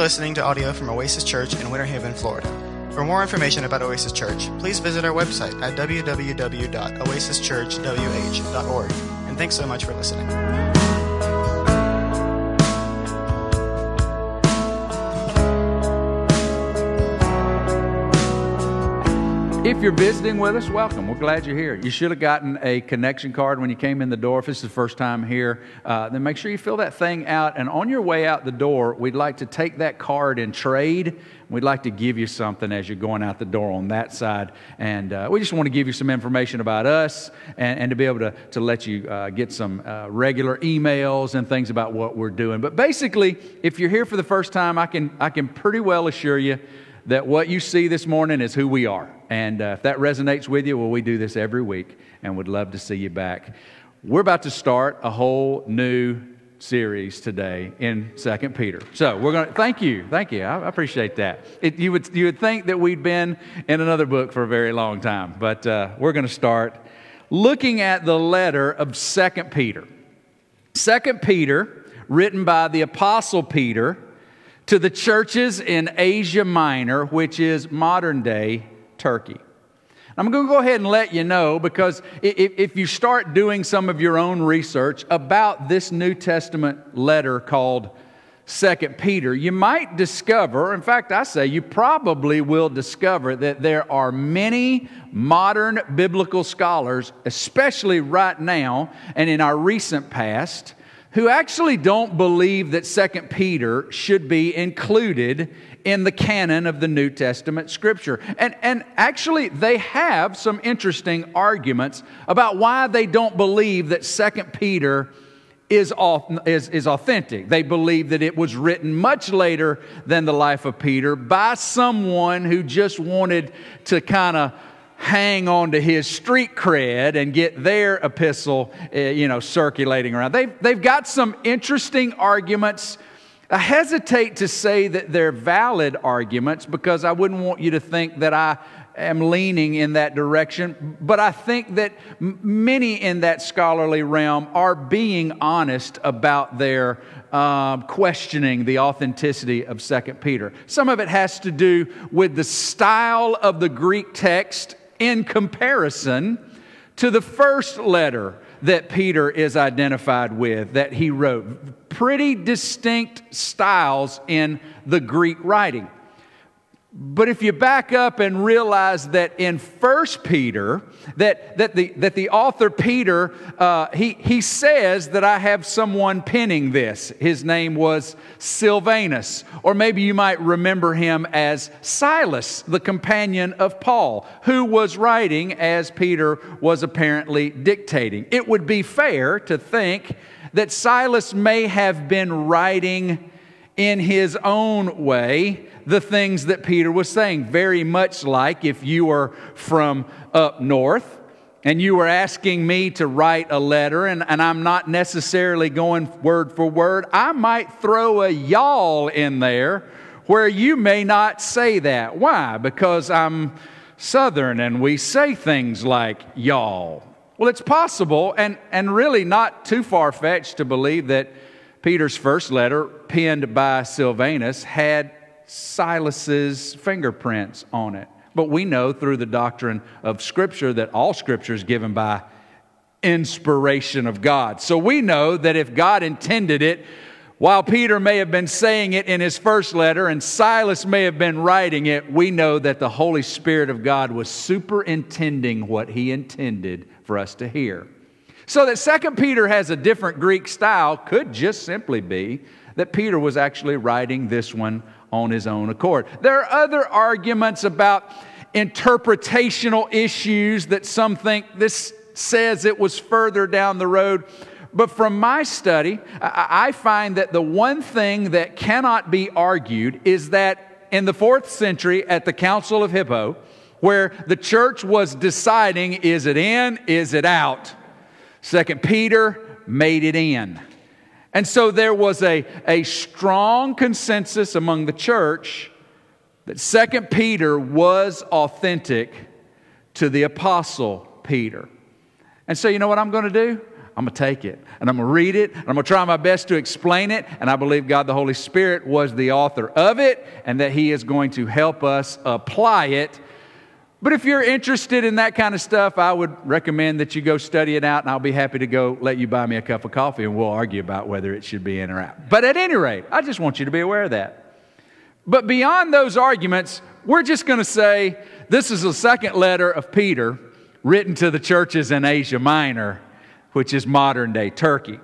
listening to audio from Oasis Church in Winter Haven, Florida. For more information about Oasis Church, please visit our website at www.oasischurchwh.org. And thanks so much for listening. If you're visiting with us, welcome. We're glad you're here. You should have gotten a connection card when you came in the door. If this is the first time here, uh, then make sure you fill that thing out. And on your way out the door, we'd like to take that card and trade. We'd like to give you something as you're going out the door on that side. And uh, we just want to give you some information about us and, and to be able to, to let you uh, get some uh, regular emails and things about what we're doing. But basically, if you're here for the first time, I can, I can pretty well assure you that what you see this morning is who we are. And uh, if that resonates with you, well, we do this every week and would love to see you back. We're about to start a whole new series today in Second Peter. So we're going to thank you, thank you. I, appreciate that. It, you would you would think that we'd been in another book for a very long time, but uh, we're going to start looking at the letter of Second Peter. Second Peter, written by the Apostle Peter to the churches in Asia Minor, which is modern day Turkey. I'm going to go ahead and let you know because if, you start doing some of your own research about this New Testament letter called Second Peter, you might discover, in fact, I say you probably will discover that there are many modern biblical scholars, especially right now and in our recent past, who actually don't believe that Second Peter should be included in the canon of the New Testament scripture. And, and actually, they have some interesting arguments about why they don't believe that Second Peter is, is, is authentic. They believe that it was written much later than the life of Peter by someone who just wanted to kind of hang on to his street cred and get their epistle, uh, you know, circulating around. They've, they've got some interesting arguments I hesitate to say that they're valid arguments because I wouldn't want you to think that I am leaning in that direction, but I think that many in that scholarly realm are being honest about their uh, questioning the authenticity of Second Peter. Some of it has to do with the style of the Greek text in comparison to the first letter that Peter is identified with that he wrote pretty distinct styles in the Greek writing. But if you back up and realize that in First Peter, that, that, the, that the author Peter, uh, he, he says that I have someone penning this. His name was Silvanus, or maybe you might remember him as Silas, the companion of Paul, who was writing as Peter was apparently dictating. It would be fair to think that Silas may have been writing in his own way the things that Peter was saying, very much like if you were from up north and you were asking me to write a letter, and, and I'm not necessarily going word for word, I might throw a y'all in there where you may not say that. Why? Because I'm southern and we say things like y'all. Well, it's possible and, and really not too far fetched to believe that Peter's first letter, penned by Silvanus, had Silas's fingerprints on it. But we know through the doctrine of Scripture that all Scripture is given by inspiration of God. So we know that if God intended it, while Peter may have been saying it in his first letter and Silas may have been writing it, we know that the Holy Spirit of God was superintending what he intended for us to hear. So that Second Peter has a different Greek style could just simply be that Peter was actually writing this one on his own accord. There are other arguments about interpretational issues that some think this says it was further down the road. But from my study, I find that the one thing that cannot be argued is that in the fourth century at the Council of Hippo, where the church was deciding is it in, is it out, Second Peter made it in. And so there was a, a strong consensus among the church that Second Peter was authentic to the apostle Peter. And so you know what I'm going to do? I'm going to take it and I'm going to read it and I'm going to try my best to explain it. And I believe God the Holy Spirit was the author of it and that He is going to help us apply it. But if you're interested in that kind of stuff, I would recommend that you go study it out and I'll be happy to go let you buy me a cup of coffee and we'll argue about whether it should be in or out. But at any rate, I just want you to be aware of that. But beyond those arguments, we're just going to say this is the second letter of Peter written to the churches in Asia Minor which is modern day Turkey.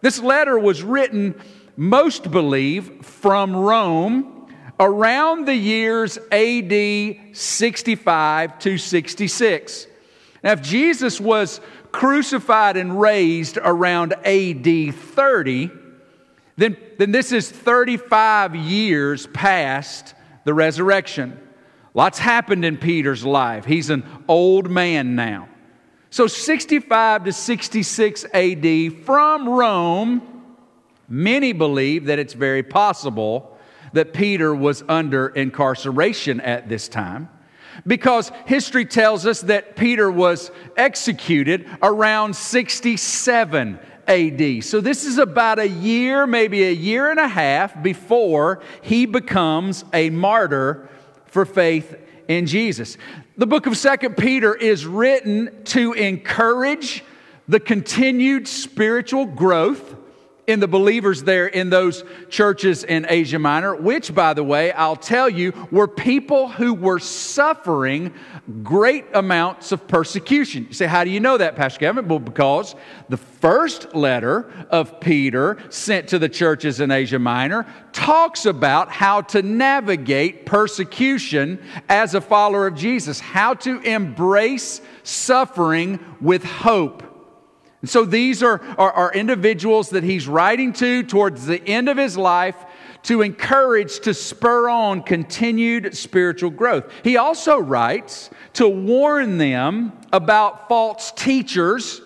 This letter was written, most believe, from Rome around the years AD 65 to 66. Now, if Jesus was crucified and raised around AD 30, then, then this is 35 years past the resurrection. Lots happened in Peter's life. He's an old man now. So 65 to 66 AD from Rome, many believe that it's very possible that Peter was under incarceration at this time because history tells us that Peter was executed around 67 AD. So this is about a year, maybe a year and a half before he becomes a martyr for faith in Jesus. The book of Second Peter is written to encourage the continued spiritual growth in the believers there in those churches in Asia Minor, which, by the way, I'll tell you, were people who were suffering great amounts of persecution. You say, How do you know that, Pastor Kevin? Well, because the first letter of Peter sent to the churches in Asia Minor talks about how to navigate persecution as a follower of Jesus, how to embrace suffering with hope. And so these are, are, are, individuals that he's writing to towards the end of his life to encourage, to spur on continued spiritual growth. He also writes to warn them about false teachers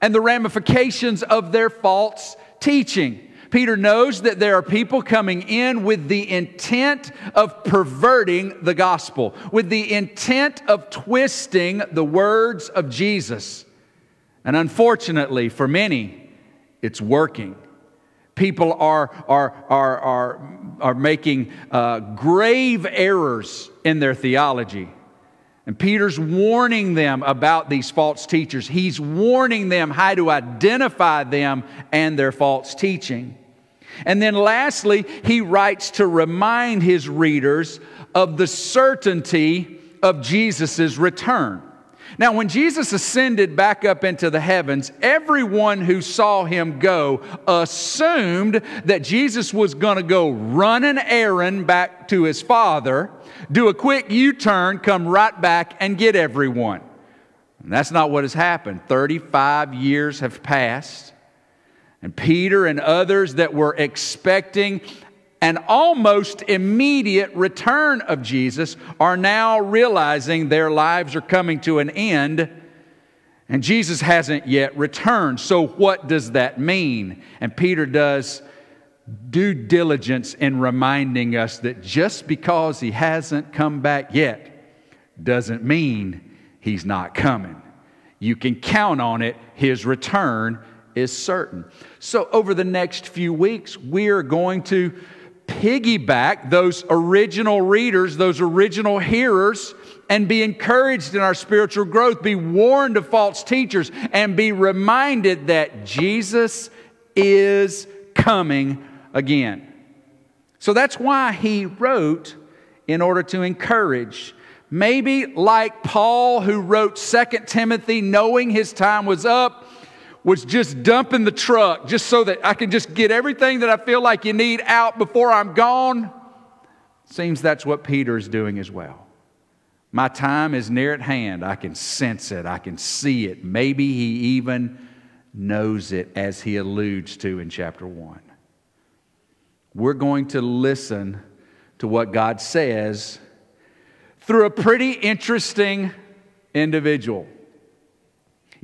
and the ramifications of their false teaching. Peter knows that there are people coming in with the intent of perverting the gospel, with the intent of twisting the words of Jesus. And unfortunately, for many, it's working. People are, are, are, are, are making uh, grave errors in their theology. And Peter's warning them about these false teachers. He's warning them how to identify them and their false teaching. And then lastly, he writes to remind his readers of the certainty of Jesus' return. Now, when Jesus ascended back up into the heavens, everyone who saw him go assumed that Jesus was going to go run an errand back to his Father, do a quick U turn, come right back, and get everyone. And that's not what has happened. 35 years have passed, and Peter and others that were expecting an almost immediate return of Jesus are now realizing their lives are coming to an end and Jesus hasn't yet returned. So, what does that mean? And Peter does due diligence in reminding us that just because he hasn't come back yet doesn't mean he's not coming. You can count on it, his return is certain. So, over the next few weeks, we are going to piggyback those original readers, those original hearers, and be encouraged in our spiritual growth, be warned of false teachers, and be reminded that Jesus is coming again. So that's why he wrote in order to encourage. Maybe like Paul, who wrote Second Timothy, knowing his time was up, was just dumping the truck just so that I can just get everything that I feel like you need out before I'm gone. Seems that's what Peter is doing as well. My time is near at hand. I can sense it, I can see it. Maybe he even knows it as he alludes to in chapter 1. We're going to listen to what God says through a pretty interesting individual.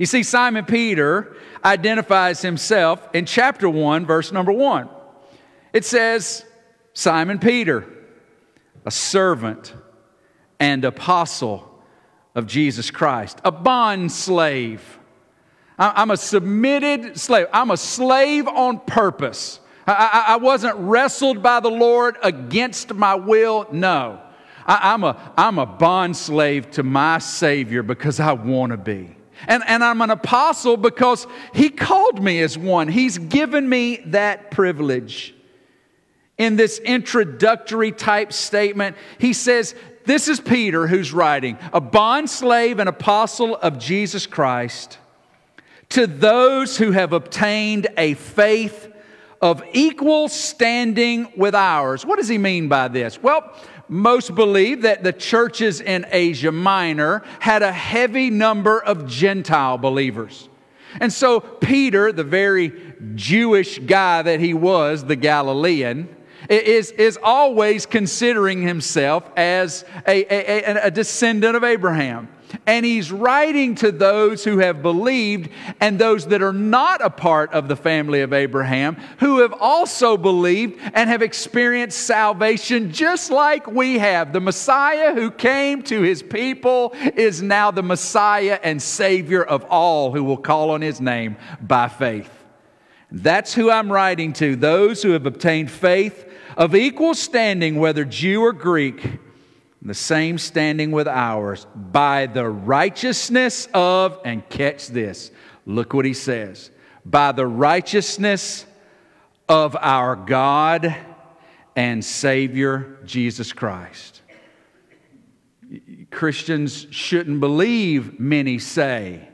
You see, Simon Peter identifies himself in chapter 1, verse number 1. It says, Simon Peter, a servant and apostle of Jesus Christ, a bond slave. I'm a submitted slave. I'm a slave on purpose. I, wasn't wrestled by the Lord against my will. No. I, am a, I'm a bond slave to my Savior because I want to be. And, and I'm an apostle because He called me as one. He's given me that privilege. In this introductory type statement, he says, This is Peter who's writing, a bond slave and apostle of Jesus Christ, to those who have obtained a faith of equal standing with ours. What does he mean by this? Well, most believe that the churches in Asia Minor had a heavy number of Gentile believers. And so Peter, the very Jewish guy that he was, the Galilean, is, is always considering himself as a, a, a descendant of Abraham. And he's writing to those who have believed and those that are not a part of the family of Abraham, who have also believed and have experienced salvation just like we have. The Messiah who came to his people is now the Messiah and Savior of all who will call on his name by faith. That's who I'm writing to, those who have obtained faith of equal standing, whether Jew or Greek the same standing with ours by the righteousness of, and catch this, look what he says, by the righteousness of our God and Savior Jesus Christ. Christians shouldn't believe, many say,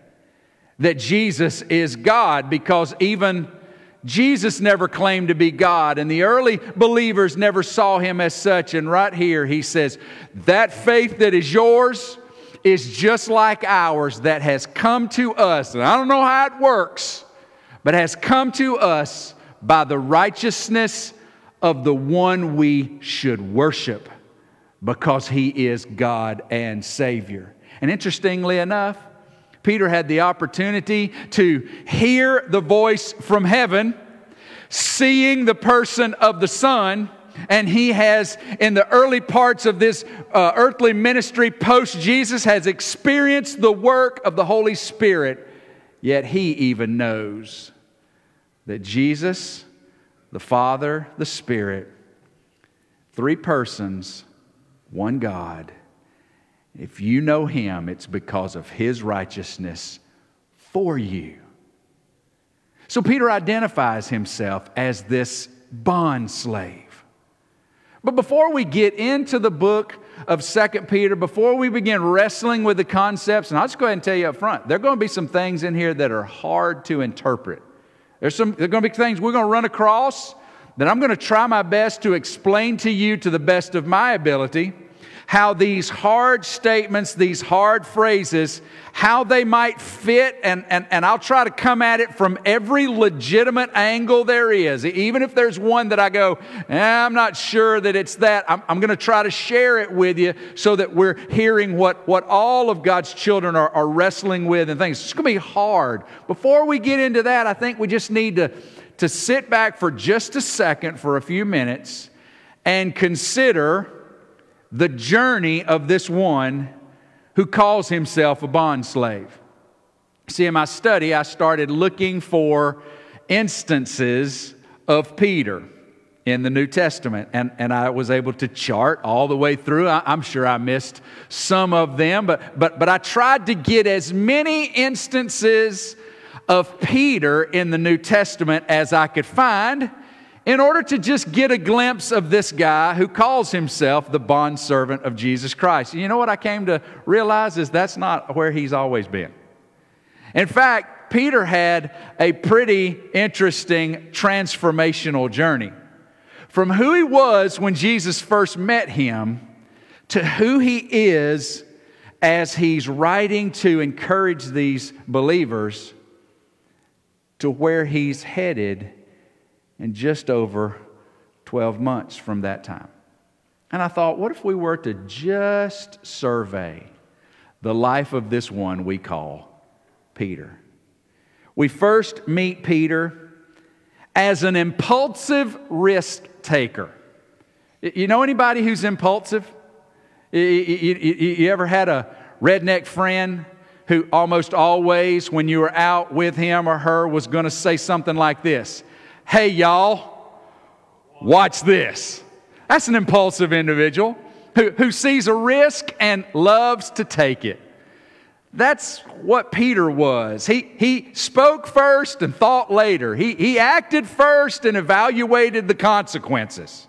that Jesus is God because even Jesus never claimed to be God, and the early believers never saw him as such. And right here, he says, That faith that is yours is just like ours that has come to us. And I don't know how it works, but has come to us by the righteousness of the one we should worship because he is God and Savior. And interestingly enough, Peter had the opportunity to hear the voice from heaven, seeing the person of the Son. And he has, in the early parts of this uh, earthly ministry post Jesus, has experienced the work of the Holy Spirit. Yet he even knows that Jesus, the Father, the Spirit, three persons, one God, if you know him, it's because of his righteousness for you. So Peter identifies himself as this bond slave. But before we get into the book of Second Peter, before we begin wrestling with the concepts, and I'll just go ahead and tell you up front, there are going to be some things in here that are hard to interpret. There's some, there are going to be things we're going to run across that I'm going to try my best to explain to you to the best of my ability how these hard statements, these hard phrases, how they might fit, and, and, and I'll try to come at it from every legitimate angle there is. Even if there's one that I go, eh, I'm not sure that it's that, I'm, I'm going to try to share it with you so that we're hearing what, what all of God's children are, are wrestling with and things. It's going to be hard. Before we get into that, I think we just need to, to sit back for just a second, for a few minutes, and consider the journey of this one who calls himself a bond slave. See, in my study, I started looking for instances of Peter in the New Testament, and, and I was able to chart all the way through. I, I'm sure I missed some of them, but, but, but I tried to get as many instances of Peter in the New Testament as I could find in order to just get a glimpse of this guy who calls himself the bondservant of Jesus Christ. You know what I came to realize is that's not where he's always been. In fact, Peter had a pretty interesting transformational journey. From who he was when Jesus first met him to who he is as he's writing to encourage these believers to where he's headed in just over 12 months from that time. And I thought, what if we were to just survey the life of this one we call Peter? We first meet Peter as an impulsive risk taker. You know anybody who's impulsive? You, ever had a redneck friend who almost always, when you were out with him or her, was going to say something like this Hey, y'all, watch this. That's an impulsive individual who, who sees a risk and loves to take it. That's what Peter was. He, he spoke first and thought later. He, he acted first and evaluated the consequences.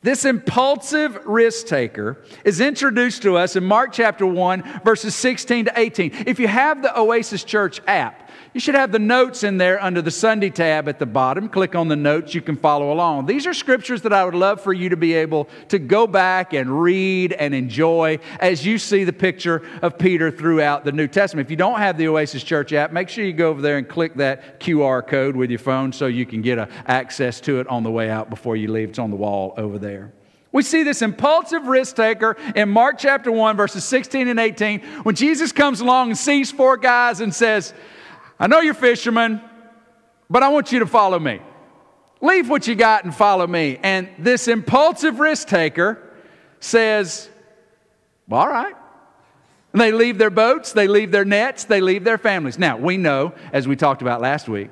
This impulsive risk taker is introduced to us in Mark chapter 1, verses 16 to 18. If you have the Oasis Church app, you should have the notes in there under the Sunday tab at the bottom. Click on the notes, you can follow along. These are scriptures that I would love for you to be able to go back and read and enjoy as you see the picture of Peter throughout the New Testament. If you don't have the Oasis Church app, make sure you go over there and click that QR code with your phone so you can get a, access to it on the way out before you leave. It's on the wall over there. We see this impulsive risk taker in Mark chapter 1, verses 16 and 18, when Jesus comes along and sees four guys and says, I know you're fishermen, but I want you to follow me. Leave what you got and follow me. And this impulsive risk taker says, All right. And they leave their boats, they leave their nets, they leave their families. Now, we know, as we talked about last week,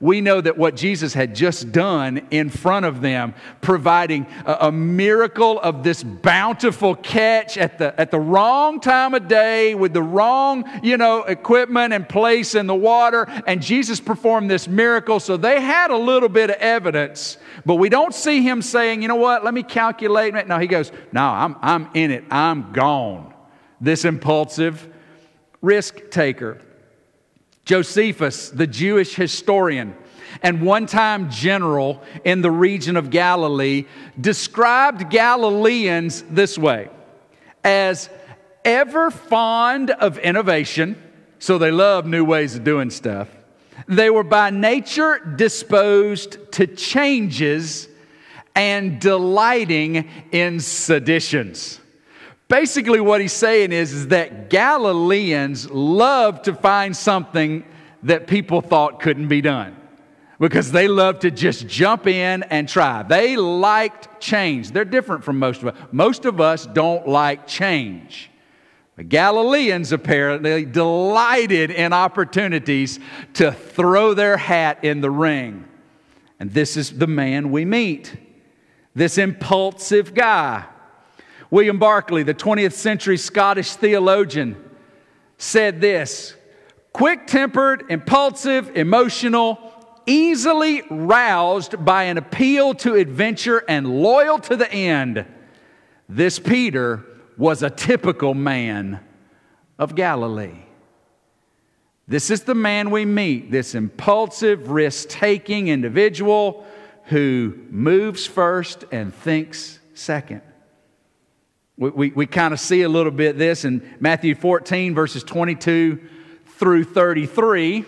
we know that what Jesus had just done in front of them, providing a, a, miracle of this bountiful catch at the, at the wrong time of day with the wrong, you know, equipment and place in the water. And Jesus performed this miracle. So they had a little bit of evidence, but we don't see him saying, you know what, let me calculate. No, he goes, no, I'm, I'm in it. I'm gone. This impulsive risk taker. Josephus, the Jewish historian and one time general in the region of Galilee, described Galileans this way as ever fond of innovation, so they love new ways of doing stuff. They were by nature disposed to changes and delighting in seditions. Basically, what he's saying is, is that Galileans loved to find something that people thought couldn't be done because they loved to just jump in and try. They liked change. They're different from most of us. Most of us don't like change. The Galileans apparently delighted in opportunities to throw their hat in the ring. And this is the man we meet this impulsive guy William Barclay, the 20th century Scottish theologian, said this quick tempered, impulsive, emotional, easily roused by an appeal to adventure, and loyal to the end. This Peter was a typical man of Galilee. This is the man we meet, this impulsive, risk taking individual who moves first and thinks second. We, we, we kind of see a little bit this in Matthew 14, verses 22 through 33.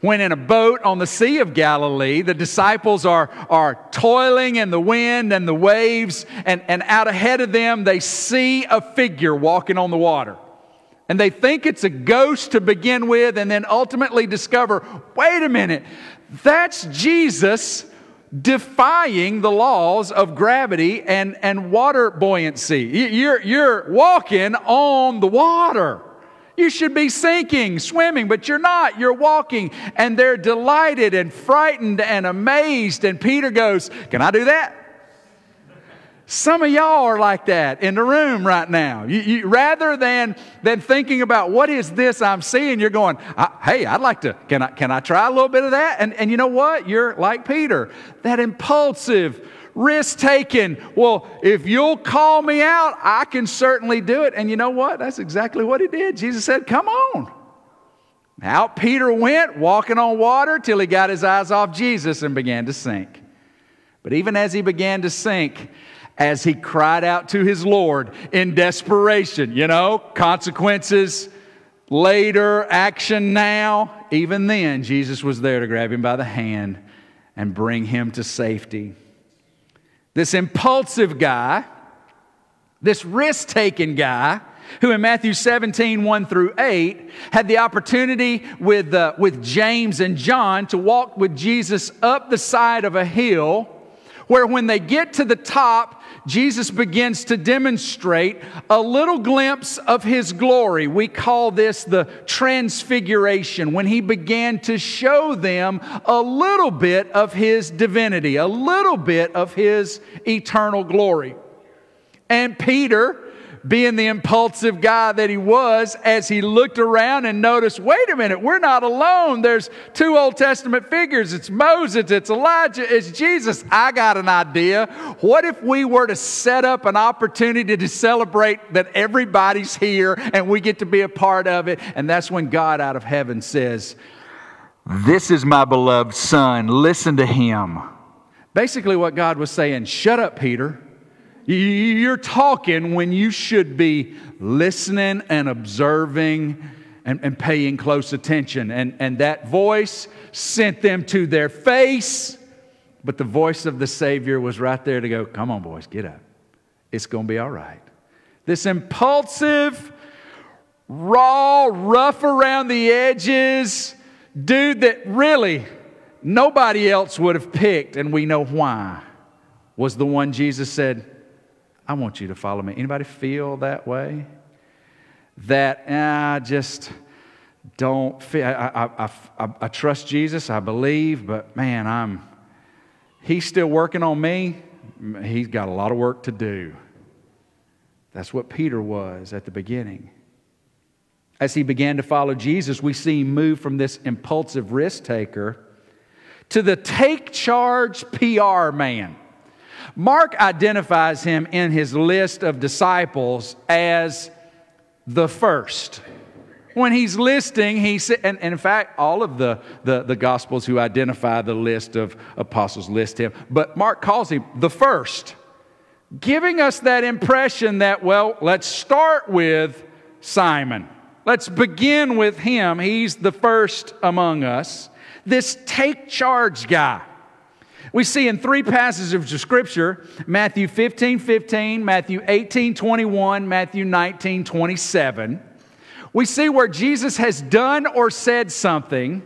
When in a boat on the Sea of Galilee, the disciples are, are toiling in the wind and the waves, and, and out ahead of them, they see a figure walking on the water. And they think it's a ghost to begin with, and then ultimately discover wait a minute, that's Jesus defying the laws of gravity and, and water buoyancy. You're, you're walking on the water. You should be sinking, swimming, but you're not. You're walking. And they're delighted and frightened and amazed. And Peter goes, Can I do that? Some of y'all are like that in the room right now. You, you, rather than, than thinking about what is this I'm seeing, you're going, hey, I'd like to, can I, can I try a little bit of that? And, and you know what? You're like Peter, that impulsive, risk taking. Well, if you'll call me out, I can certainly do it. And you know what? That's exactly what he did. Jesus said, come on. Out Peter went, walking on water, till he got his eyes off Jesus and began to sink. But even as he began to sink, as he cried out to his Lord in desperation. You know, consequences later, action now. Even then, Jesus was there to grab him by the hand and bring him to safety. This impulsive guy, this risk taking guy, who in Matthew 17, 1 through 8, had the opportunity with, uh, with James and John to walk with Jesus up the side of a hill where when they get to the top, Jesus begins to demonstrate a little glimpse of his glory. We call this the transfiguration, when he began to show them a little bit of his divinity, a little bit of his eternal glory. And Peter, being the impulsive guy that he was, as he looked around and noticed, wait a minute, we're not alone. There's two Old Testament figures. It's Moses, it's Elijah, it's Jesus. I got an idea. What if we were to set up an opportunity to celebrate that everybody's here and we get to be a part of it? And that's when God out of heaven says, This is my beloved son. Listen to him. Basically, what God was saying, shut up, Peter. You're talking when you should be listening and observing and, and paying close attention. And, and that voice sent them to their face, but the voice of the Savior was right there to go, Come on, boys, get up. It's going to be all right. This impulsive, raw, rough around the edges dude that really nobody else would have picked, and we know why, was the one Jesus said, I want you to follow me. Anybody feel that way? That I just don't feel. I, I, I, I, trust Jesus. I believe, but man, I'm. He's still working on me. He's got a lot of work to do. That's what Peter was at the beginning. As he began to follow Jesus, we see him move from this impulsive risk taker to the take charge PR man. Mark identifies him in his list of disciples as the first. When he's listing, he said, and, and, in fact, all of the, the, the Gospels who identify the list of apostles list him, but Mark calls him the first, giving us that impression that, well, let's start with Simon. Let's begin with him. He's the first among us. This take charge guy. We see in three passages of Scripture Matthew 15 15, Matthew 18 21, Matthew 19 27. We see where Jesus has done or said something,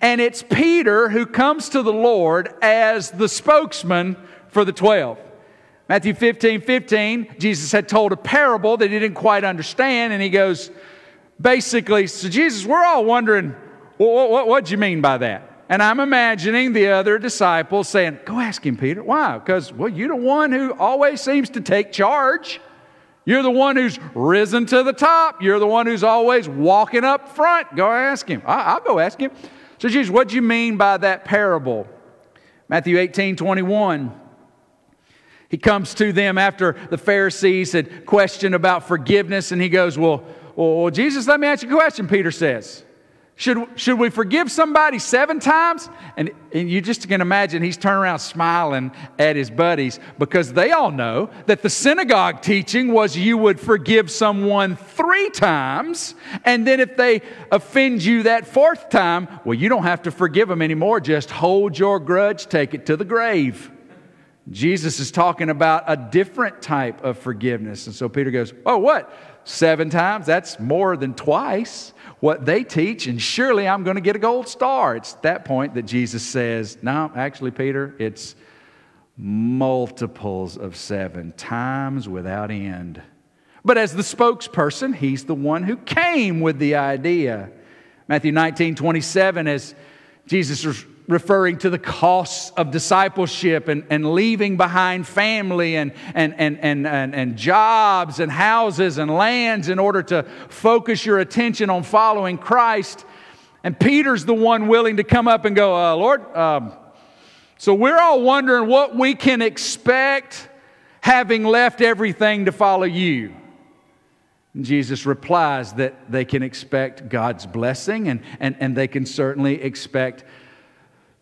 and it's Peter who comes to the Lord as the spokesman for the 12. Matthew 15 15, Jesus had told a parable that he didn't quite understand, and he goes, basically, so Jesus, we're all wondering, what, what, what'd you mean by that? And I'm imagining the other disciples saying, Go ask him, Peter. Why? Because, well, you're the one who always seems to take charge. You're the one who's risen to the top. You're the one who's always walking up front. Go ask him. I, will go ask him. So, Jesus, what do you mean by that parable? Matthew 18 21. He comes to them after the Pharisees had questioned about forgiveness, and he goes, Well, well Jesus, let me ask you a question, Peter says. Should, should we forgive somebody seven times? And, and you just can imagine he's turning around smiling at his buddies because they all know that the synagogue teaching was you would forgive someone three times. And then if they offend you that fourth time, well, you don't have to forgive them anymore. Just hold your grudge, take it to the grave. Jesus is talking about a different type of forgiveness. And so Peter goes, Oh, what? Seven times? That's more than twice what they teach, and surely I'm going to get a gold star. It's that point that Jesus says, No, actually, Peter, it's multiples of seven, times without end. But as the spokesperson, he's the one who came with the idea. Matthew 19, 27, as Jesus referring to the costs of discipleship and, and leaving behind family and, and, and, and, and, and jobs and houses and lands in order to focus your attention on following Christ. And Peter's the one willing to come up and go, uh, Lord, um, so we're all wondering what we can expect having left everything to follow you. Jesus replies that they can expect God's blessing and, and, and they can certainly expect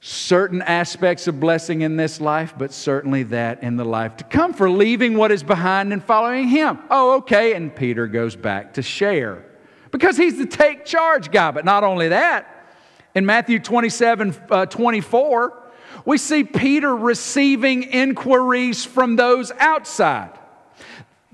certain aspects of blessing in this life, but certainly that in the life to come for leaving what is behind and following Him. Oh, okay. And Peter goes back to share because he's the take charge guy. But not only that, in Matthew 27 uh, 24, we see Peter receiving inquiries from those outside.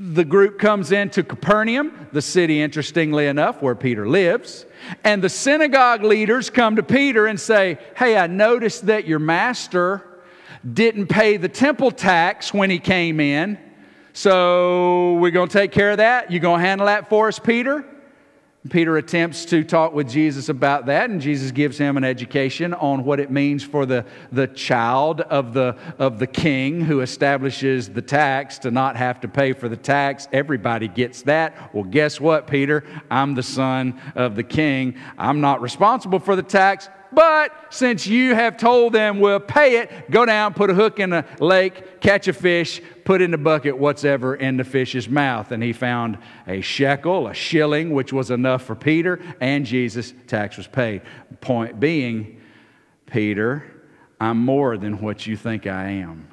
The group comes into Capernaum, the city, interestingly enough, where Peter lives. And the synagogue leaders come to Peter and say, Hey, I noticed that your master didn't pay the temple tax when he came in. So we're going to take care of that. You're going to handle that for us, Peter? Peter attempts to talk with Jesus about that, and Jesus gives him an education on what it means for the, the child of the, of the king who establishes the tax to not have to pay for the tax. Everybody gets that. Well, guess what, Peter? I'm the son of the king. I'm not responsible for the tax. But since you have told them we'll pay it, go down, put a hook in a lake, catch a fish, put in the bucket whatever in the fish's mouth. And he found a shekel, a shilling, which was enough for Peter and Jesus. Tax was paid. Point being, Peter, I'm more than what you think I am.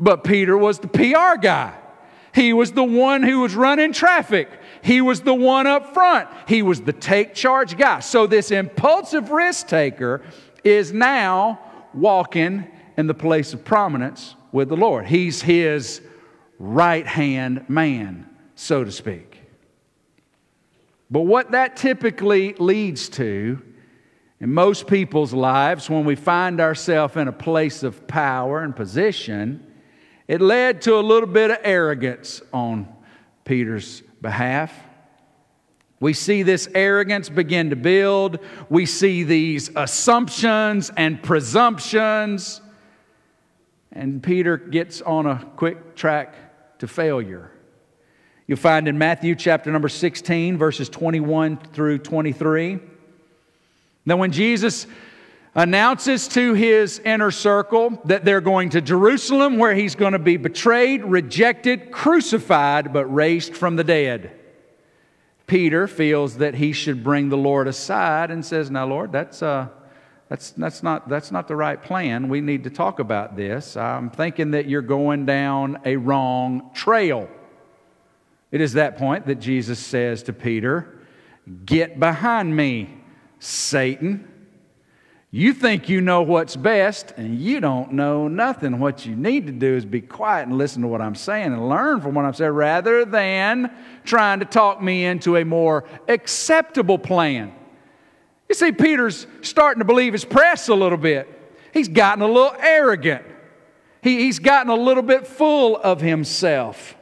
But Peter was the PR guy. He was the one who was running traffic. He was the one up front. He was the take charge guy. So this impulsive risk taker is now walking in the place of prominence with the Lord. He's his right hand man, so to speak. But what that typically leads to in most people's lives when we find ourselves in a place of power and position, it led to a little bit of arrogance on Peter's behalf. We see this arrogance begin to build. We see these assumptions and presumptions. And Peter gets on a quick track to failure. You'll find in Matthew chapter number 16, verses 21 through 23. Now, when Jesus announces to his inner circle that they're going to Jerusalem, where he's going to be betrayed, rejected, crucified, but raised from the dead. Peter feels that he should bring the Lord aside and says, Now, Lord, that's, uh, that's, that's, not, that's not the right plan. We need to talk about this. I'm thinking that you're going down a wrong trail. It is that point that Jesus says to Peter, Get behind me, Satan. You think you know what's best, and you don't know nothing. What you need to do is be quiet and listen to what I'm saying and learn from what I'm saying rather than trying to talk me into a more acceptable plan. You see, Peter's starting to believe his press a little bit. He's gotten a little arrogant, he, he's gotten a little bit full of himself.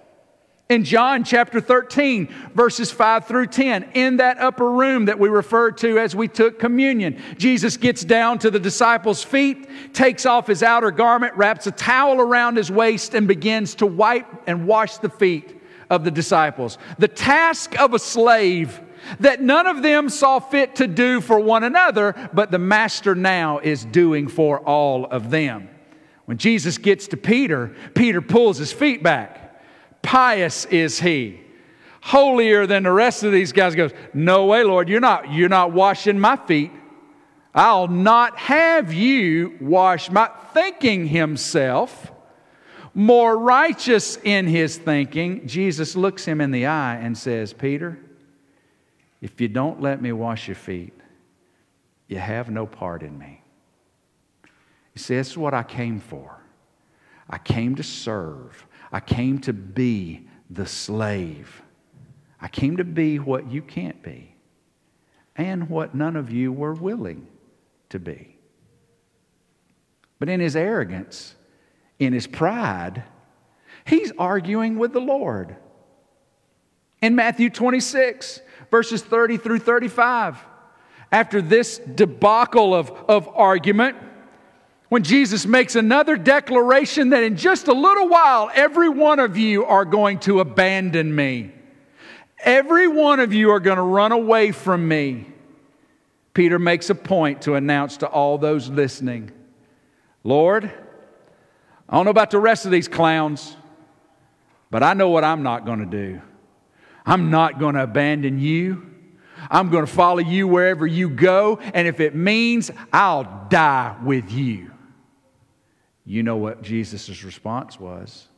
In John chapter 13, verses 5 through 10, in that upper room that we referred to as we took communion, Jesus gets down to the disciples' feet, takes off his outer garment, wraps a towel around his waist, and begins to wipe and wash the feet of the disciples. The task of a slave that none of them saw fit to do for one another, but the master now is doing for all of them. When Jesus gets to Peter, Peter pulls his feet back pious is he. Holier than the rest of these guys goes no way lord you're not you're not washing my feet. I'll not have you wash my thinking himself more righteous in his thinking jesus looks him in the eye and says peter if you don't let me wash your feet you have no part in me. You see this is what i came for. I came to serve I came to be the slave. I came to be what you can't be and what none of you were willing to be. But in his arrogance, in his pride, he's arguing with the Lord. In Matthew 26, verses 30 through 35, after this debacle of, of argument, when Jesus makes another declaration that in just a little while, every one of you are going to abandon me. Every one of you are going to run away from me. Peter makes a point to announce to all those listening Lord, I don't know about the rest of these clowns, but I know what I'm not going to do. I'm not going to abandon you. I'm going to follow you wherever you go, and if it means I'll die with you. You know what Jesus' response was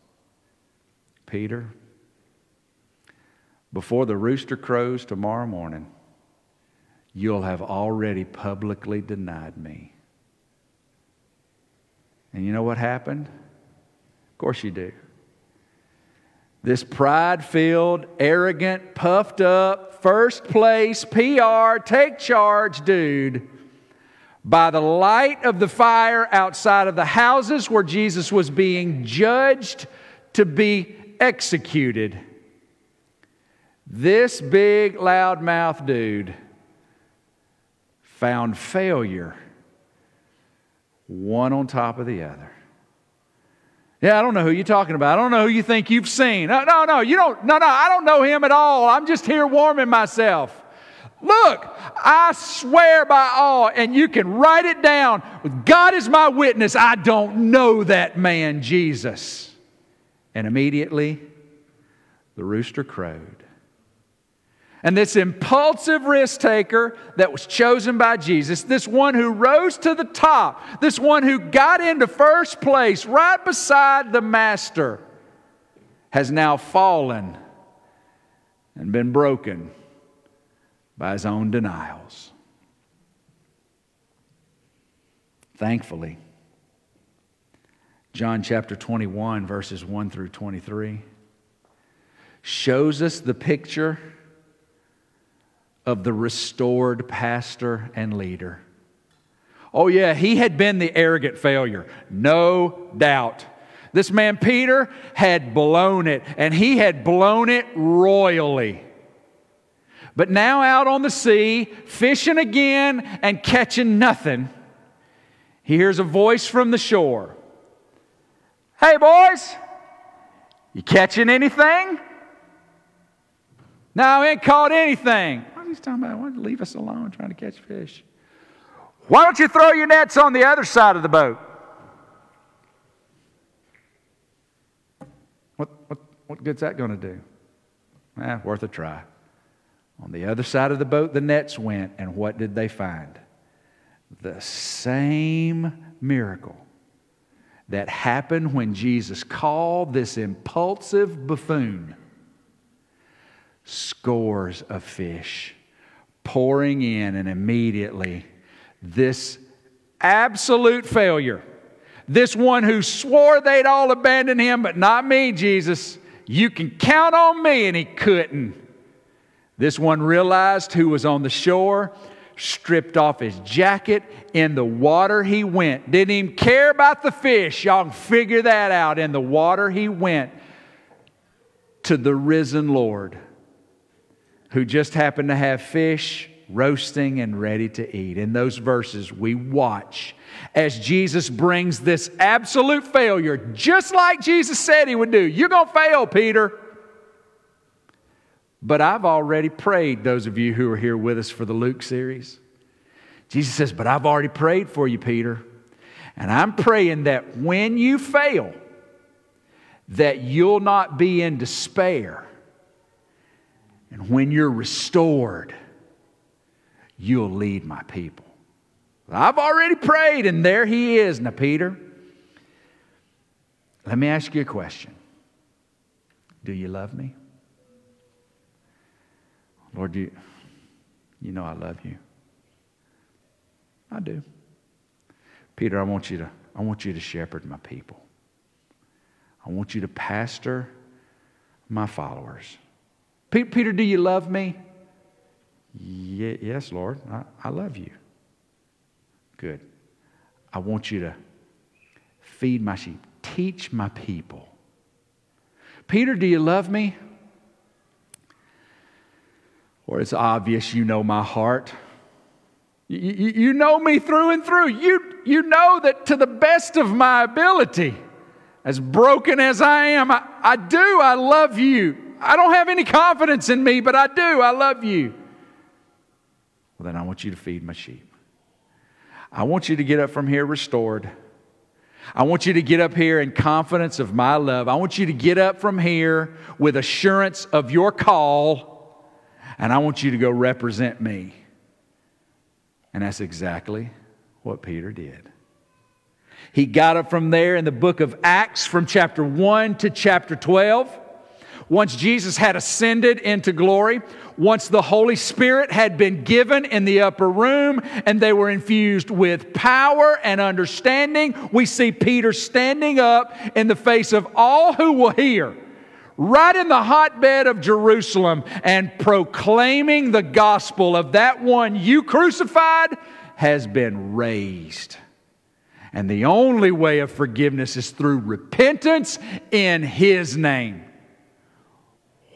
Peter, before the rooster crows tomorrow morning, you'll have already publicly denied me. And you know what happened? Of course you do. This pride filled, arrogant, puffed up, first place, PR, take charge dude by the light of the fire outside of the houses where Jesus was being judged to be executed. This big, loudmouth dude found failure one on top of the other. Yeah, I don't know who you're talking about. I don't know who you think you've seen. No, no, no, you don't. No, no, I don't know him at all. I'm just here warming myself. Look, I swear by all, and you can write it down. God is my witness. I don't know that man, Jesus. And immediately, the rooster crowed. And this impulsive risk taker that was chosen by Jesus, this one who rose to the top, this one who got into first place right beside the Master, has now fallen and been broken by his own denials. Thankfully, John chapter 21, verses 1 through 23, shows us the picture of the restored pastor and leader. Oh, yeah, he had been the arrogant failure, no doubt. This man, Peter, had blown it, and he had blown it royally. But now out on the sea, fishing again and catching nothing, he hears a voice from the shore Hey, boys, you catching anything? No, I ain't caught anything What are you talking about? Why leave us alone trying to catch fish? Why don't you throw your nets on the other side of the boat? What, what, what good's that going to do? Eh, worth a try. On the other side of the boat, the nets went, and what did they find? The same miracle that happened when Jesus called this impulsive buffoon scores of fish pouring in, and immediately this absolute failure, this one who swore they'd all abandon him, but not me, Jesus, you can count on me, and he couldn't. This one realized who was on the shore, stripped off his jacket, in the water he went. Didn't even care about the fish. Y'all can figure that out. In the water he went to the risen Lord who just happened to have fish roasting and ready to eat. In those verses, we watch as Jesus brings this absolute failure, just like Jesus said he would do. You're going to fail, Peter. But I've already prayed, those of you who are here with us for the Luke series. Jesus says, But I've already prayed for you, Peter. And I'm praying that when you fail, that you'll not be in despair and when you're restored, you'll lead my people. I've already prayed, and there he is. Now, Peter, let me ask you a question Do you love me? Lord, you, you know I love you. I do. Peter, I want you to, I want you to shepherd my people. I want you to pastor my followers. Peter, do you love me? yes, Lord, I, I love you. Good. I want you to feed my sheep, teach my people. Peter, do you love me? Or it's obvious you know my heart. You, you, you, know me through and through. You, you know that to the best of my ability, as broken as I am, I, I do, I love you. I don't have any confidence in me, but I do. I love you. Well, then I want you to feed my sheep. I want you to get up from here restored. I want you to get up here in confidence of my love. I want you to get up from here with assurance of your call, and I want you to go represent me. And that's exactly what Peter did. He got up from there in the book of Acts from chapter 1 to chapter 12. Once Jesus had ascended into glory, once the Holy Spirit had been given in the upper room and they were infused with power and understanding, we see Peter standing up in the face of all who will hear, right in the hotbed of Jerusalem, and proclaiming the gospel of that one you crucified has been raised. And the only way of forgiveness is through repentance in His name.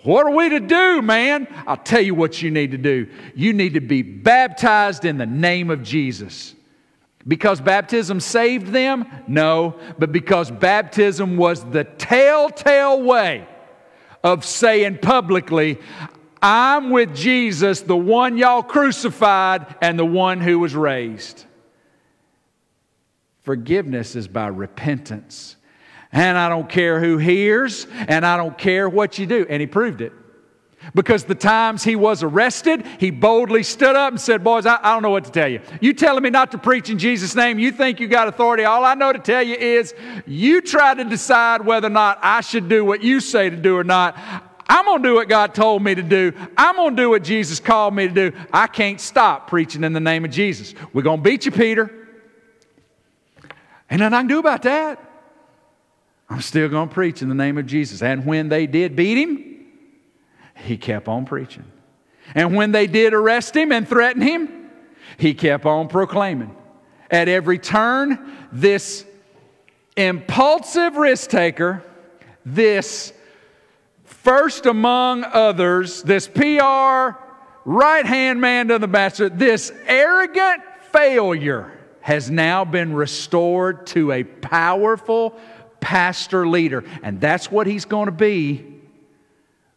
What are we to do, man? I'll tell you what you need to do. You need to be baptized in the name of Jesus. Because baptism saved them? No, but because baptism was the telltale way of saying publicly, I'm with Jesus, the one y'all crucified and the one who was raised. Forgiveness is by repentance. And I don't care who hears, and I don't care what you do. And he proved it. Because the times he was arrested, he boldly stood up and said, Boys, I, I, don't know what to tell you. You telling me not to preach in Jesus' name, you think you got authority. All I know to tell you is you try to decide whether or not I should do what you say to do or not. I'm going to do what God told me to do. I'm going to do what Jesus called me to do. I can't stop preaching in the name of Jesus. We're going to beat you, Peter. Ain't nothing I can do about that. I'm still going to preach in the name of Jesus. And when they did beat him, he kept on preaching. And when they did arrest him and threaten him, he kept on proclaiming. At every turn, this impulsive risk taker, this first among others, this PR right hand man to the master, this arrogant failure has now been restored to a powerful pastor leader. And that's what he's going to be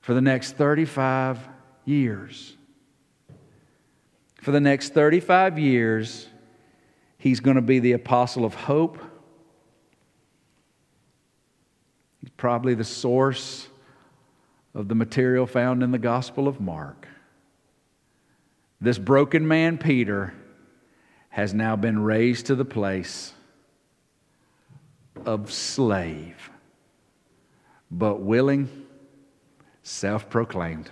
for the next 35 years. For the next 35 years, he's going to be the apostle of hope. He's probably the source of the material found in the Gospel of Mark. This broken man, Peter, has now been raised to the place of slave, but willing, self proclaimed.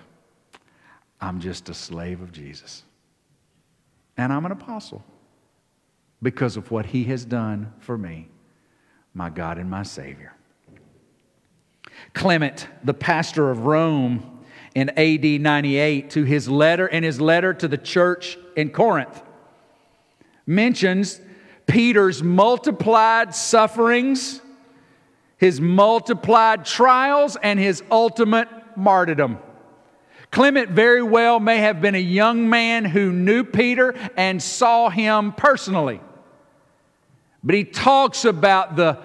I'm just a slave of Jesus. And I'm an apostle because of what he has done for me, my God and my Savior. Clement, the pastor of Rome in AD 98, to his letter, in his letter to the church in Corinth, mentions Peter's multiplied sufferings, his multiplied trials, and his ultimate martyrdom. Clement very well may have been a young man who knew Peter and saw him personally. But he talks about the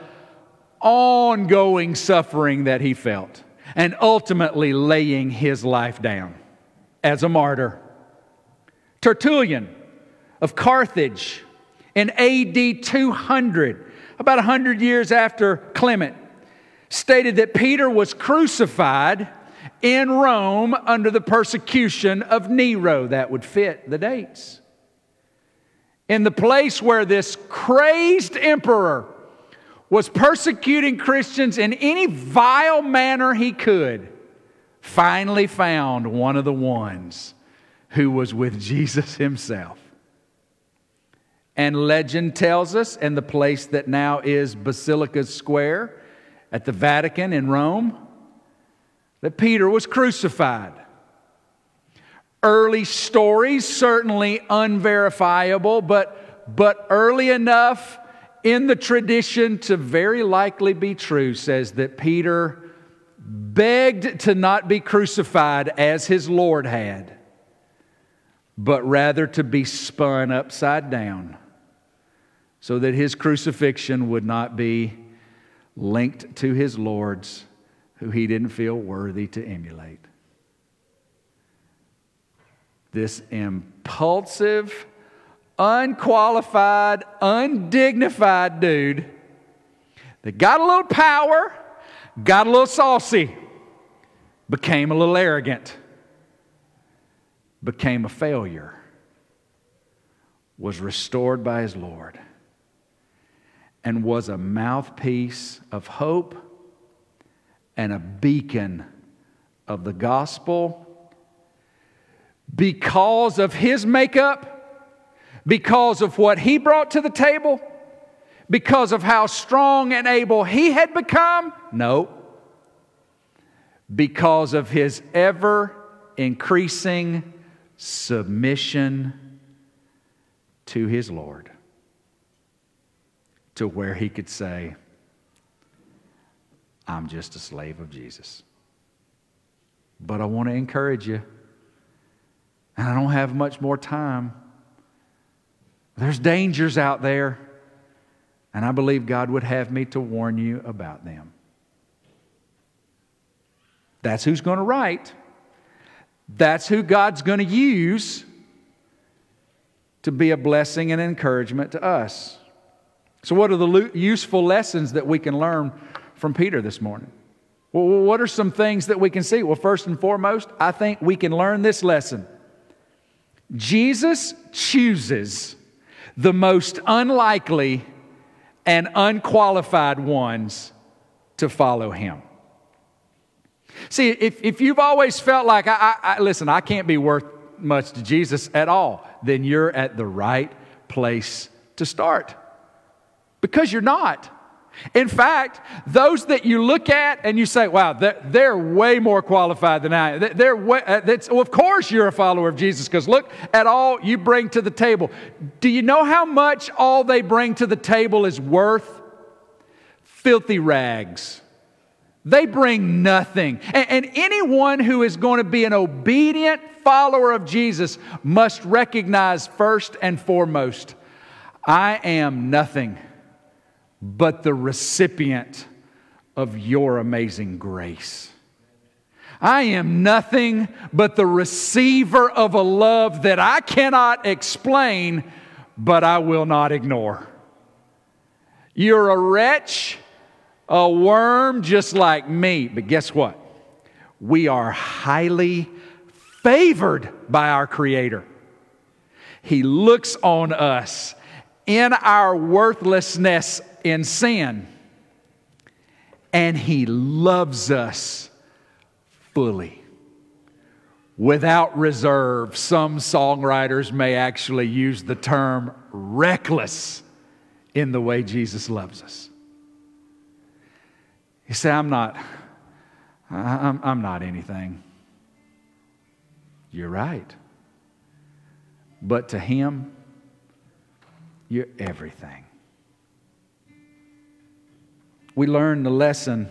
ongoing suffering that he felt and ultimately laying his life down as a martyr. Tertullian, of Carthage in AD 200, about 100 years after Clement, stated that Peter was crucified in Rome under the persecution of Nero. That would fit the dates. In the place where this crazed emperor was persecuting Christians in any vile manner he could, finally found one of the ones who was with Jesus himself. And legend tells us, in the place that now is Basilica Square at the Vatican in Rome, that Peter was crucified. Early stories, certainly unverifiable, but, but early enough in the tradition to very likely be true, says that Peter begged to not be crucified as his Lord had, but rather to be spun upside down so that his crucifixion would not be linked to his Lord's, who he didn't feel worthy to emulate. This impulsive, unqualified, undignified dude that got a little power, got a little saucy, became a little arrogant, became a failure, was restored by his Lord and was a mouthpiece of hope and a beacon of the gospel because of his makeup, because of what he brought to the table, because of how strong and able he had become? No. Because of his ever increasing submission to his Lord to where he could say, I'm just a slave of Jesus. But I want to encourage you, and I don't have much more time. There's dangers out there, and I believe God would have me to warn you about them. That's who's going to write. That's who God's going to use to be a blessing and encouragement to us. So, what are the useful lessons that we can learn from Peter this morning? Well, what are some things that we can see? Well, first and foremost, I think we can learn this lesson Jesus chooses the most unlikely and unqualified ones to follow him. See, if, if you've always felt like, I, I, I, listen, I can't be worth much to Jesus at all, then you're at the right place to start. Because you're not. In fact, those that you look at and you say, wow, they're, way more qualified than I am. They're way, uh, well, of course you're a follower of Jesus because look at all you bring to the table. Do you know how much all they bring to the table is worth? Filthy rags. They bring nothing. And, and, anyone who is going to be an obedient follower of Jesus must recognize first and foremost I am nothing but the recipient of your amazing grace. I am nothing but the receiver of a love that I cannot explain, but I will not ignore. You're a wretch a worm just like me. But guess what? We are highly favored by our Creator. He looks on us in our worthlessness in sin, and He loves us fully. Without reserve, some songwriters may actually use the term reckless in the way Jesus loves us. You say, I'm not, I'm, I'm not anything. You're right. But to Him, you're everything. We learn the lesson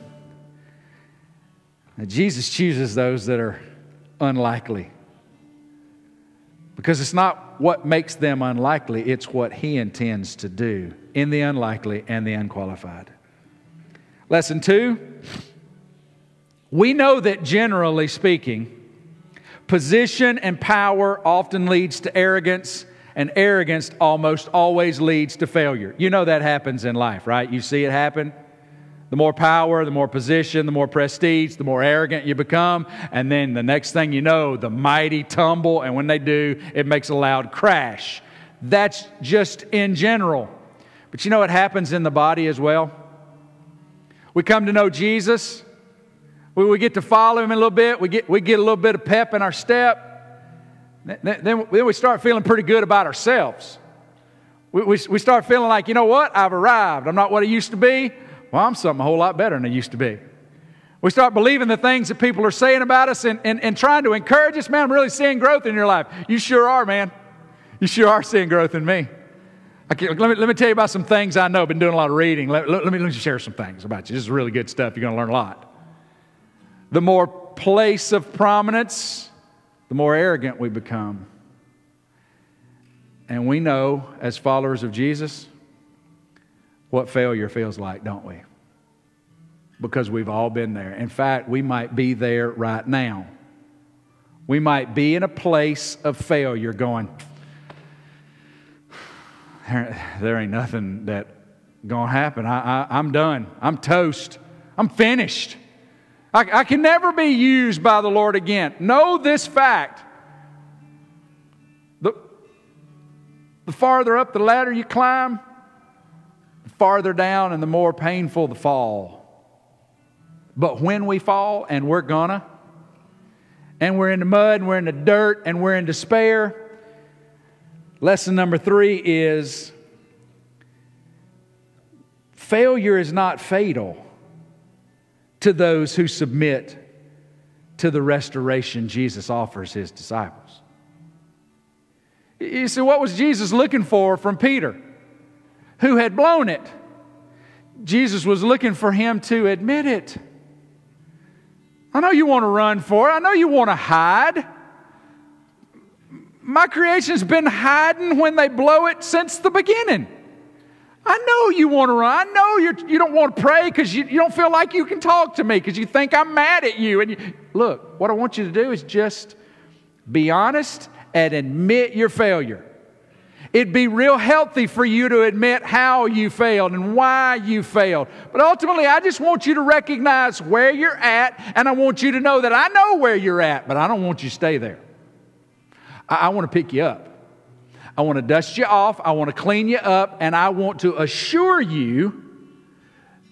that Jesus chooses those that are unlikely. Because it's not what makes them unlikely, it's what He intends to do in the unlikely and the unqualified. Lesson two we know that generally speaking, position and power often leads to arrogance, and arrogance almost always leads to failure. You know that happens in life, right? You see it happen. The more power, the more position, the more prestige, the more arrogant you become. And then the next thing you know, the mighty tumble. And when they do, it makes a loud crash. That's just in general. But you know what happens in the body as well? We come to know Jesus. We, we get to follow him a little bit. We get, we get a little bit of pep in our step. Then, then, we start feeling pretty good about ourselves. We, we, we start feeling like, you know what? I've arrived. I'm not what I used to be. Well, I'm something a whole lot better than I used to be. We start believing the things that people are saying about us and, and, and trying to encourage us. Man, I'm really seeing growth in your life. You sure are, man. You sure are seeing growth in me. Let, me, let me tell you about some things I know. I've been doing a lot of reading. Let, let, let, me, let me share some things about you. This is really good stuff. You're going to learn a lot. The more place of prominence, the more arrogant we become. And we know, as followers of Jesus, what failure feels like, don't we? Because we've all been there. In fact, we might be there right now. We might be in a place of failure going, there, there ain't nothing that gonna happen. I, I, I'm done. I'm toast. I'm finished. I, I can never be used by the Lord again. Know this fact. The, the farther up the ladder you climb, the farther down and the more painful the fall. But when we fall, and we're gonna, and we're in the mud, and we're in the dirt, and we're in despair, Lesson number three is failure is not fatal to those who submit to the restoration Jesus offers his disciples. You see, what was Jesus looking for from Peter, who had blown it? Jesus was looking for him to admit it. I know you want to run for it. I know you want to hide. My creation's been hiding when they blow it since the beginning. I know you want to run. I know you're, you don't want to pray because you, you don't feel like you can talk to me because you think I'm mad at you. And you, look, what I want you to do is just be honest and admit your failure. It'd be real healthy for you to admit how you failed and why you failed. But ultimately, I just want you to recognize where you're at, and I want you to know that I know where you're at, but I don't want you to stay there. I, I want to pick you up. I want to dust you off. I want to clean you up, and I want to assure you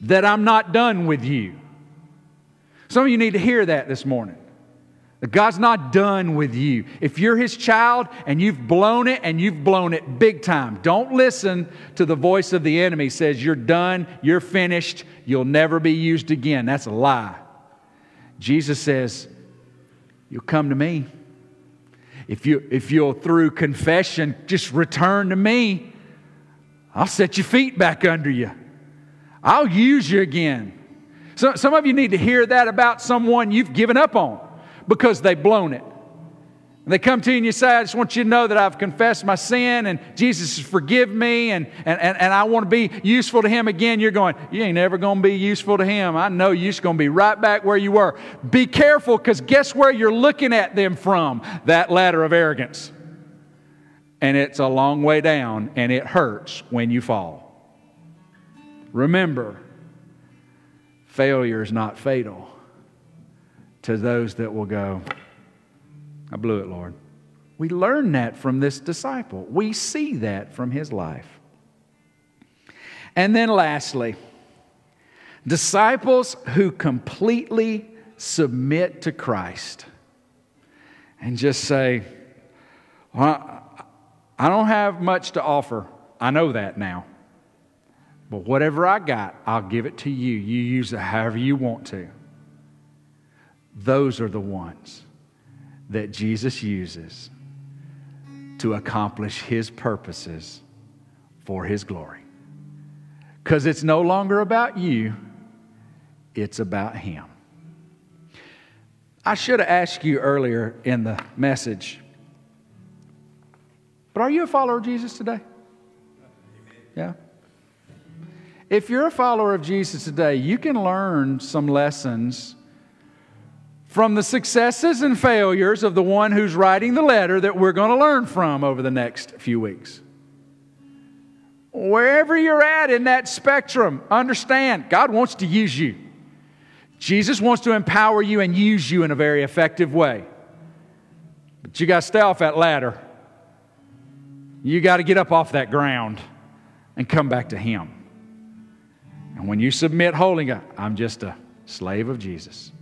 that I'm not done with you. Some of you need to hear that this morning. God's not done with you. If you're His child and you've blown it and you've blown it big time, don't listen to the voice of the enemy says you're done, you're finished, you'll never be used again. That's a lie. Jesus says, You'll come to me. If, you, if you'll, through confession, just return to me, I'll set your feet back under you. I'll use you again. So, some of you need to hear that about someone you've given up on because they've blown it. And they come to you and you say, I just want you to know that I've confessed my sin and Jesus has forgiven me and, and, and, and I want to be useful to Him again. You're going, You ain't never going to be useful to Him. I know you're just going to be right back where you were. Be careful because guess where you're looking at them from? That ladder of arrogance. And it's a long way down and it hurts when you fall. Remember, failure is not fatal to those that will go, I blew it, Lord. We learn that from this disciple. We see that from his life. And then, lastly, disciples who completely submit to Christ and just say, well, I don't have much to offer. I know that now. But whatever I got, I'll give it to you. You use it however you want to. Those are the ones that Jesus uses to accomplish his purposes for his glory. Because it's no longer about you, it's about him. I should have asked you earlier in the message, but are you a follower of Jesus today? Yeah. If you're a follower of Jesus today, you can learn some lessons from the successes and failures of the one who's writing the letter that we're going to learn from over the next few weeks. Wherever you're at in that spectrum, understand God wants to use you. Jesus wants to empower you and use you in a very effective way. But you got to stay off that ladder. You got to get up off that ground and come back to Him. And when you submit wholly, I'm just a slave of Jesus.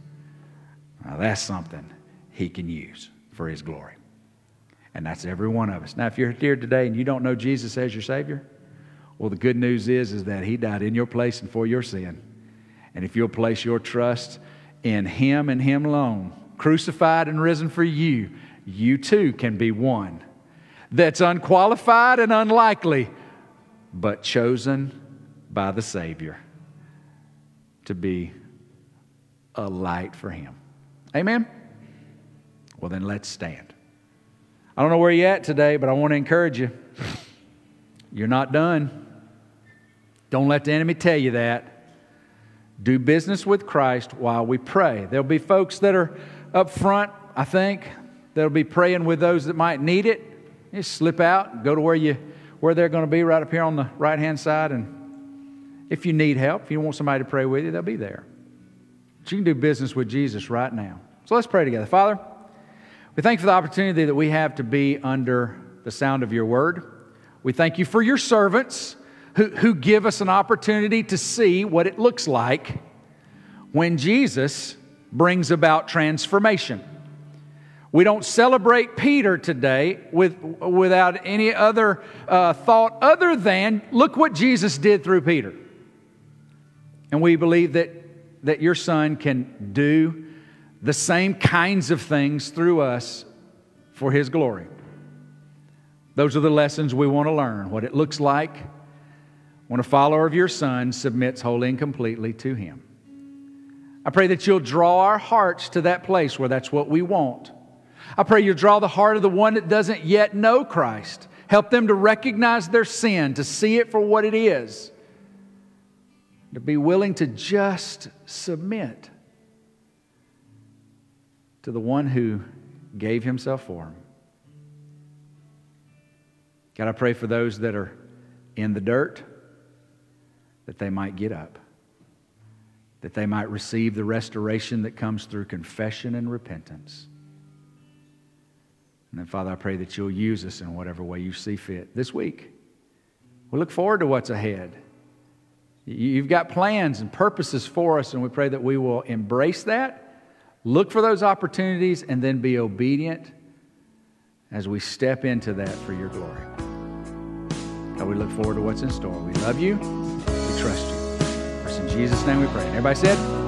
Now, that's something He can use for His glory. And that's every one of us. Now, if you're here today and you don't know Jesus as your Savior, well, the good news is, is that He died in your place and for your sin. And if you'll place your trust in Him and Him alone, crucified and risen for you, you too can be one that's unqualified and unlikely, but chosen by the Savior to be a light for Him. Amen? Well, then let's stand. I don't know where you're at today, but I want to encourage you. You're not done. Don't let the enemy tell you that. Do business with Christ while we pray. There'll be folks that are up front, I think, that'll be praying with those that might need it. Just slip out, go to where you where they're going to be right up here on the right hand side and if you need help, if you want somebody to pray with you, they'll be there. But you can do business with Jesus right now. So let's pray together. Father, we thank you for the opportunity that we have to be under the sound of your word. We thank you for your servants who, who give us an opportunity to see what it looks like when Jesus brings about transformation. We don't celebrate Peter today with, without any other uh, thought other than look what Jesus did through Peter. And we believe that that your Son can do the same kinds of things through us for His glory. Those are the lessons we want to learn what it looks like when a follower of your Son submits wholly and completely to Him. I pray that you'll draw our hearts to that place where that's what we want. I pray you'll draw the heart of the one that doesn't yet know Christ. Help them to recognize their sin, to see it for what it is, to be willing to just submit to the one who gave himself for them. God, I pray for those that are in the dirt that they might get up, that they might receive the restoration that comes through confession and repentance. And then, Father, I pray that you'll use us in whatever way you see fit this week. We look forward to what's ahead. You've got plans and purposes for us, and we pray that we will embrace that, look for those opportunities, and then be obedient as we step into that for your glory. God, we look forward to what's in store. We love you. We trust you. In Jesus' name we pray. And everybody said,